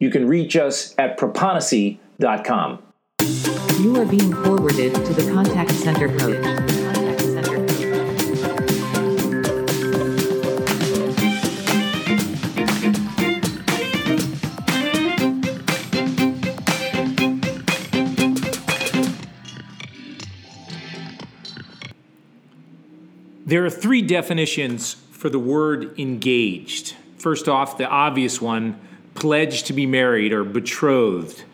You can reach us at proponisi.com. You are being forwarded to the contact center coach. Contact center coach. There are three definitions for the word engaged. First off, the obvious one pledged to be married or betrothed.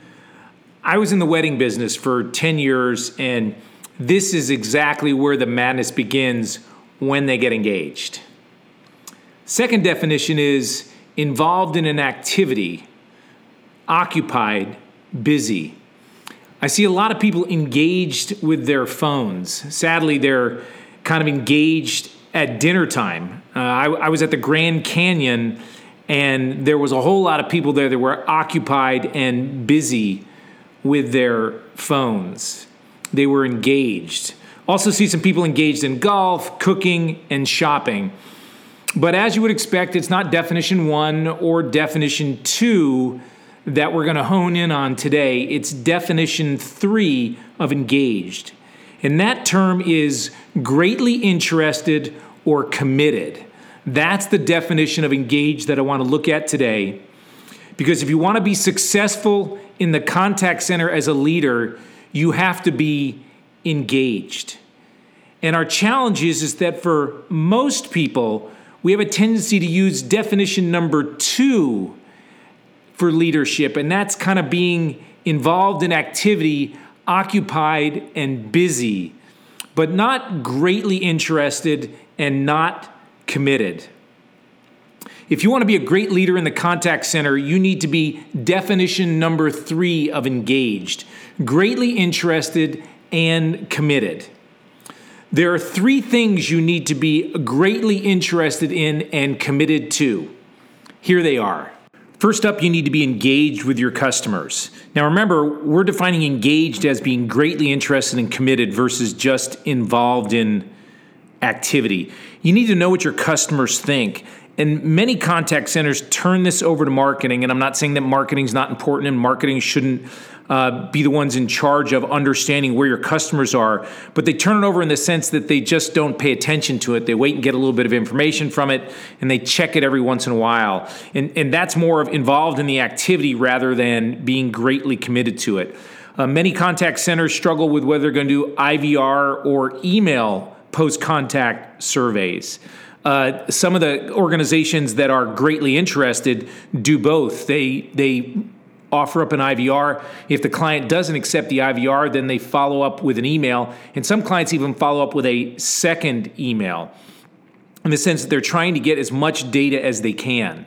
I was in the wedding business for 10 years, and this is exactly where the madness begins when they get engaged. Second definition is involved in an activity, occupied, busy. I see a lot of people engaged with their phones. Sadly, they're kind of engaged at dinner time. Uh, I, I was at the Grand Canyon, and there was a whole lot of people there that were occupied and busy with their phones. They were engaged. Also, see some people engaged in golf, cooking, and shopping. But as you would expect, it's not definition one or definition two that we're going to hone in on today. It's definition three of engaged. And that term is greatly interested or committed. That's the definition of engaged that I want to look at today. Because if you want to be successful in the contact center as a leader, you have to be engaged. And our challenge is, is that for most people, we have a tendency to use definition number two for leadership, and that's kind of being involved in activity, occupied, and busy, but not greatly interested and not committed. If you want to be a great leader in the contact center, you need to be definition number three of engaged, greatly interested and committed. There are three things you need to be greatly interested in and committed to. Here they are. First up, you need to be engaged with your customers. Now, remember, we're defining engaged as being greatly interested and committed versus just involved in activity. You need to know what your customers think. And many contact centers turn this over to marketing. And I'm not saying that marketing is not important and marketing shouldn't uh, be the ones in charge of understanding where your customers are, but they turn it over in the sense that they just don't pay attention to it. They wait and get a little bit of information from it and they check it every once in a while. And, and that's more of involved in the activity rather than being greatly committed to it. Uh, many contact centers struggle with whether they're going to do IVR or email post contact surveys. Uh, some of the organizations that are greatly interested do both. They they offer up an IVR. If the client doesn't accept the IVR, then they follow up with an email, and some clients even follow up with a second email. In the sense that they're trying to get as much data as they can.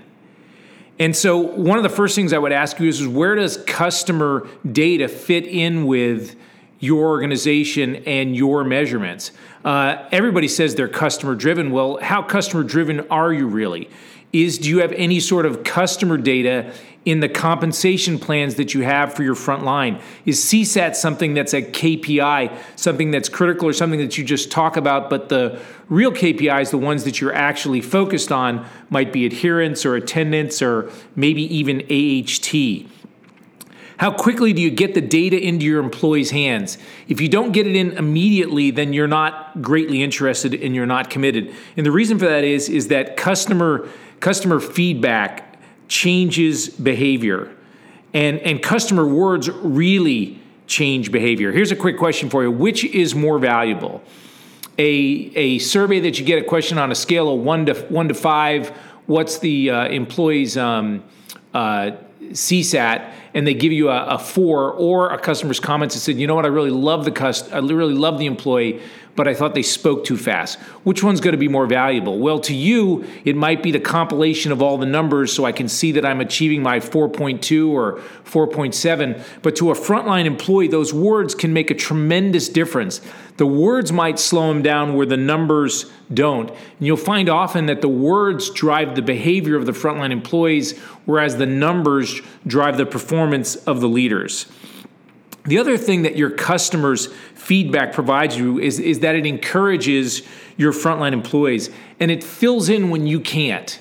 And so, one of the first things I would ask you is, is where does customer data fit in with your organization and your measurements? Uh, everybody says they're customer driven. Well, how customer driven are you really? Is do you have any sort of customer data in the compensation plans that you have for your front line? Is CSAT something that's a KPI, something that's critical, or something that you just talk about, but the real KPIs, the ones that you're actually focused on, might be adherence or attendance or maybe even AHT? How quickly do you get the data into your employees' hands? If you don't get it in immediately, then you're not greatly interested and you're not committed. And the reason for that is, is that customer customer feedback changes behavior. And, and customer words really change behavior. Here's a quick question for you. Which is more valuable? A, a survey that you get a question on a scale of one to one to five, what's the uh, employee's um, uh, CSAT and they give you a, a, four, or a customer's comments that said, you know what, I really love the cust, I really love the employee, but I thought they spoke too fast. Which one's going to be more valuable? Well, to you, it might be the compilation of all the numbers so I can see that I'm achieving my 4.2 or 4.7. But to a frontline employee, those words can make a tremendous difference. The words might slow them down where the numbers don't. And you'll find often that the words drive the behavior of the frontline employees, whereas the numbers drive the performance of the leaders. The other thing that your customers' feedback provides you is, is that it encourages your frontline employees and it fills in when you can't.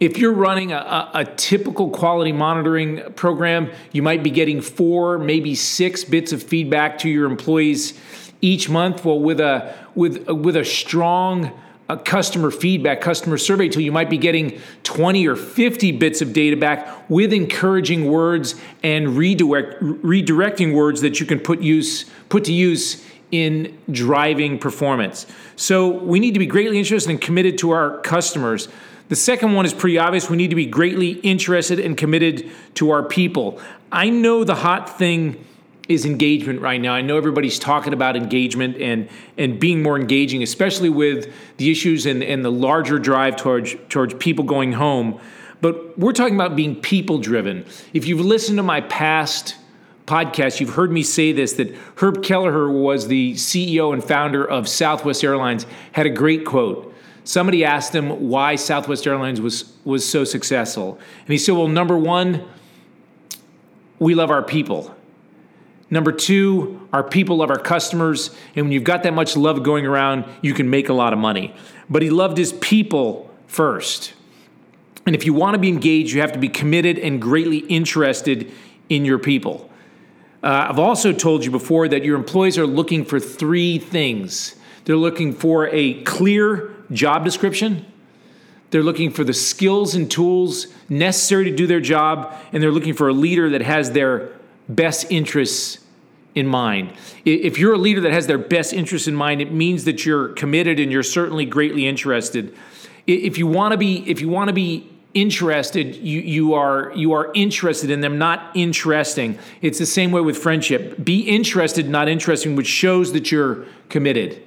If you're running a, a, a, typical quality monitoring program, you might be getting four, maybe six bits of feedback to your employees each month. Well, with a with with a strong a customer feedback, customer survey tool, you might be getting 20 or 50 bits of data back with encouraging words and redirect, redirecting words that you can put use put to use in driving performance. So we need to be greatly interested and committed to our customers. The second one is pretty obvious. We need to be greatly interested and committed to our people. I know the hot thing is engagement right now. I know everybody's talking about engagement and and being more engaging, especially with the issues and, and the larger drive towards towards people going home. But we're talking about being people driven. If you've listened to my past podcast, you've heard me say this that Herb Kelleher was the CEO and founder of Southwest Airlines, had a great quote. Somebody asked him why Southwest Airlines was was so successful. And he said, Well, number one, we love our people. Number two, our people love our customers. And when you've got that much love going around, you can make a lot of money. But he loved his people first. And if you want to be engaged, you have to be committed and greatly interested in your people. Uh, I've also told you before that your employees are looking for three things they're looking for a clear job description. They're looking for the skills and tools necessary to do their job, and they're looking for a leader that has their best interests in mind. If you're a leader that has their best interests in mind, it means that you're committed and you're certainly greatly interested. If you want to be, if you want to be interested, you, you are you are interested in them, not interesting. It's the same way with friendship. Be interested, not interesting, which shows that you're committed.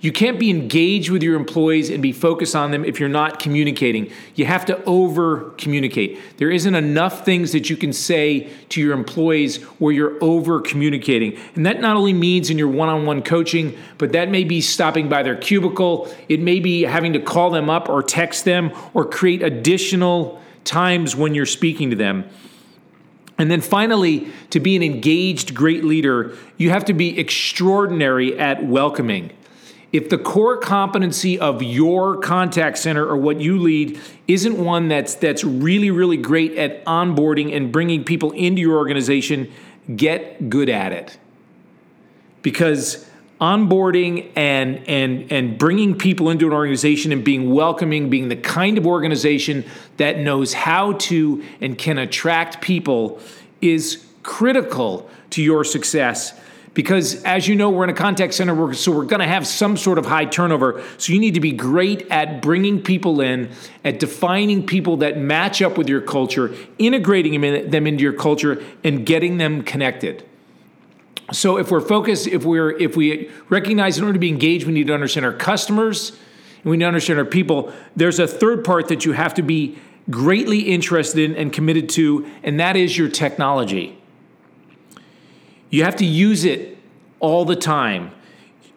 You can't be engaged with your employees and be focused on them if you're not communicating. You have to over communicate. There isn't enough things that you can say to your employees where you're over communicating. And that not only means in your one on one coaching, but that may be stopping by their cubicle. It may be having to call them up or text them or create additional times when you're speaking to them. And then finally, to be an engaged great leader, you have to be extraordinary at welcoming if the core competency of your contact center or what you lead isn't one that's that's really really great at onboarding and bringing people into your organization get good at it. Because onboarding and and and bringing people into an organization and being welcoming being the kind of organization that knows how to and can attract people is critical to your success because as you know we're in a contact center so we're going to have some sort of high turnover. So you need to be great at bringing people in at defining people that match up with your culture integrating them, in, them into your culture and getting them connected. So if we're focused if we're if we recognize in order to be engaged we need to understand our customers and we need to understand our people. There's a third part that you have to be greatly interested in and committed to and that is your technology you have to use it all the time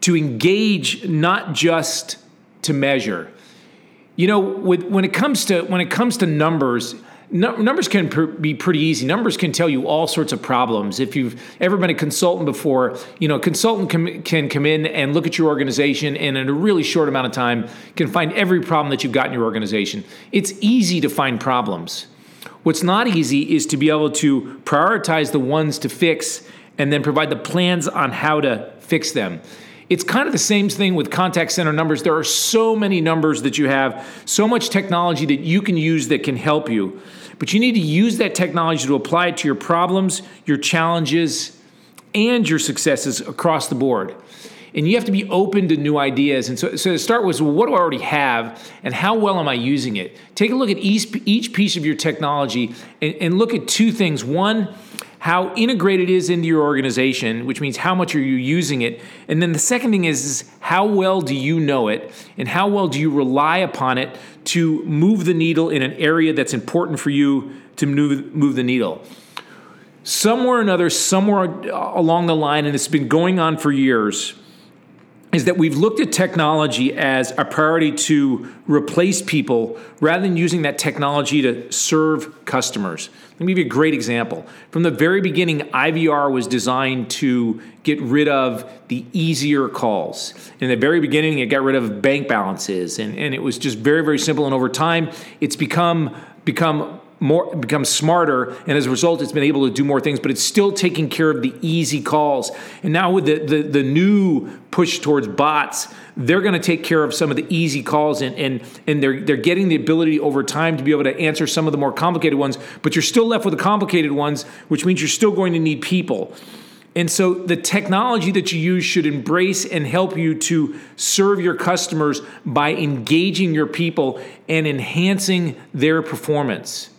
to engage, not just to measure. You know, with, when it comes to when it comes to numbers, numbers can pr- be pretty easy. Numbers can tell you all sorts of problems. If you've ever been a consultant before, you know, a consultant com- can come in and look at your organization and in a really short amount of time can find every problem that you've got in your organization. It's easy to find problems. What's not easy is to be able to prioritize the ones to fix and then provide the plans on how to fix them. It's kind of the same thing with contact center numbers. There are so many numbers that you have, so much technology that you can use that can help you. But you need to use that technology to apply it to your problems, your challenges, and your successes across the board. And you have to be open to new ideas. And so, so to start with, well, what do I already have and how well am I using it? Take a look at each, each piece of your technology and, and look at two things. One, how integrated it is into your organization, which means how much are you using it. And then the second thing is, is how well do you know it and how well do you rely upon it to move the needle in an area that's important for you to move, move the needle. Somewhere or another, somewhere along the line, and it's been going on for years, is that we've looked at technology as a priority to replace people rather than using that technology to serve customers. Let me give you a great example. From the very beginning, IVR was designed to get rid of the easier calls. In the very beginning, it got rid of bank balances, and, and it was just very, very simple. And over time, it's become become more become smarter and as a result it's been able to do more things but it's still taking care of the easy calls and now with the the, the new push towards bots they're going to take care of some of the easy calls and and and they're they're getting the ability over time to be able to answer some of the more complicated ones but you're still left with the complicated ones which means you're still going to need people and so the technology that you use should embrace and help you to serve your customers by engaging your people and enhancing their performance.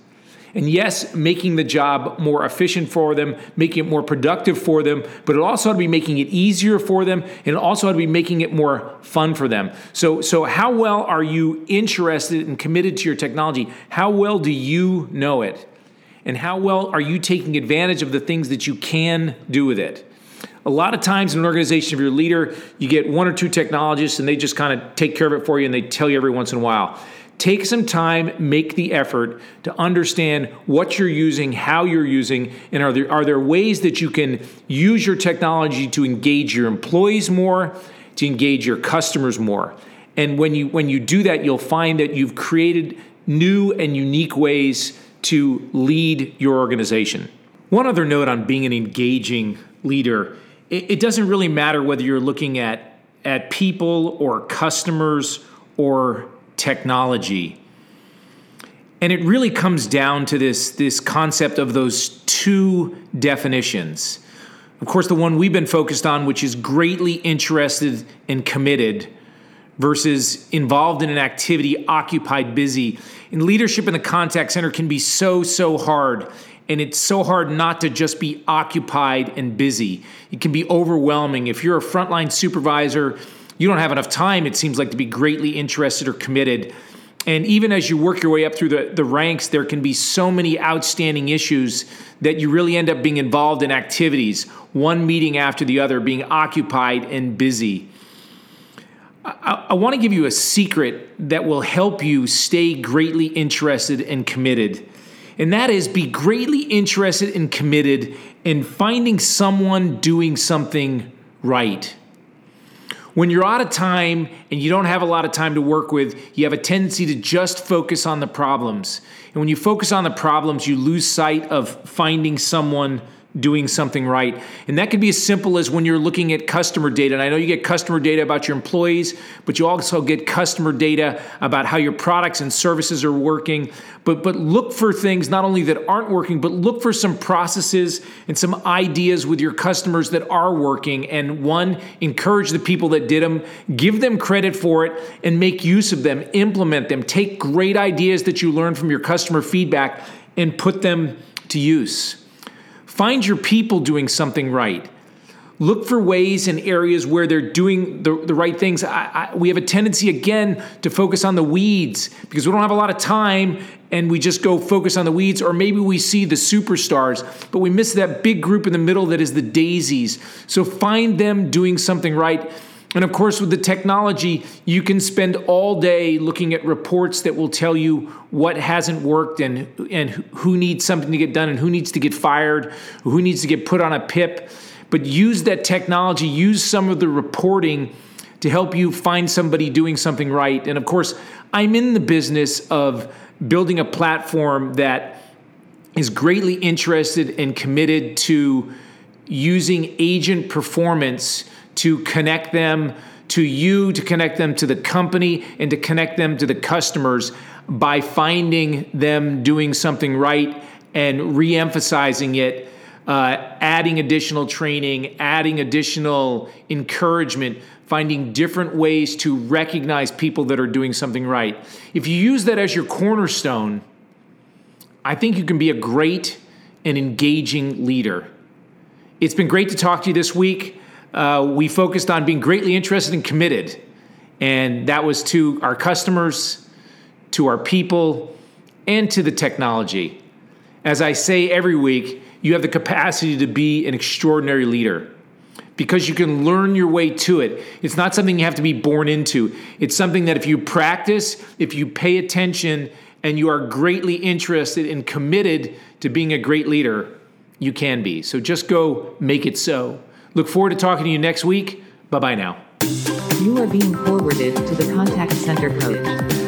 And yes, making the job more efficient for them, making it more productive for them, but it also ought to be making it easier for them, and it also ought to be making it more fun for them. So, so how well are you interested and committed to your technology? How well do you know it? And how well are you taking advantage of the things that you can do with it? A lot of times in an organization, if you're a leader, you get one or two technologists and they just kind of take care of it for you and they tell you every once in a while. Take some time, make the effort to understand what you're using, how you're using, and are there, are there ways that you can use your technology to engage your employees more, to engage your customers more. And when you when you do that, you'll find that you've created new and unique ways to lead your organization. One other note on being an engaging leader, it, it doesn't really matter whether you're looking at at people or customers or technology. And it really comes down to this, this concept of those two definitions. Of course, the one we've been focused on, which is greatly interested and committed, versus involved in an activity, occupied, busy. And leadership in the contact center can be so, so hard. And it's so hard not to just be occupied and busy. It can be overwhelming. If you're a frontline supervisor, you don't have enough time, it seems like, to be greatly interested or committed. And even as you work your way up through the, the ranks, there can be so many outstanding issues that you really end up being involved in activities, one meeting after the other, being occupied and busy. I, I want to give you a secret that will help you stay greatly interested and committed. And that is be greatly interested and committed in finding someone doing something right when you're out of time and you don't have a lot of time to work with, you have a tendency to just focus on the problems. And when you focus on the problems, you lose sight of finding someone doing something right. And that could be as simple as when you're looking at customer data. And I know you get customer data about your employees, but you also get customer data about how your products and services are working. But but look for things not only that aren't working, but look for some processes and some ideas with your customers that are working. And one, encourage the people that did them, give them credit for it, and make use of them, implement them, take great ideas that you learn from your customer feedback and put them to use. Find your people doing something right. Look for ways and areas where they're doing the, the right things. I, I, we have a tendency, again, to focus on the weeds because we don't have a lot of time and we just go focus on the weeds, or maybe we see the superstars, but we miss that big group in the middle that is the daisies. So find them doing something right and of course, with the technology, you can spend all day looking at reports that will tell you what hasn't worked and, and who needs something to get done and who needs to get fired, who needs to get put on a PIP. But use that technology, use some of the reporting to help you find somebody doing something right. And of course, I'm in the business of building a platform that is greatly interested and committed to using agent performance to connect them to you, to connect them to the company, and to connect them to the customers by finding them doing something right and re emphasizing it. Uh, adding additional training, adding additional encouragement, finding different ways to recognize people that are doing something right. If you use that as your cornerstone, I think you can be a great and engaging leader. It's been great to talk to you this week. Uh, we focused on being greatly interested and committed, and that was to our customers, to our people, and to the technology. As I say every week, you have the capacity to be an extraordinary leader because you can learn your way to it. It's not something you have to be born into. It's something that if you practice, if you pay attention, and you are greatly interested and committed to being a great leader, you can be. So just go make it so. Look forward to talking to you next week. Bye bye now. You are being forwarded to the contact center coach.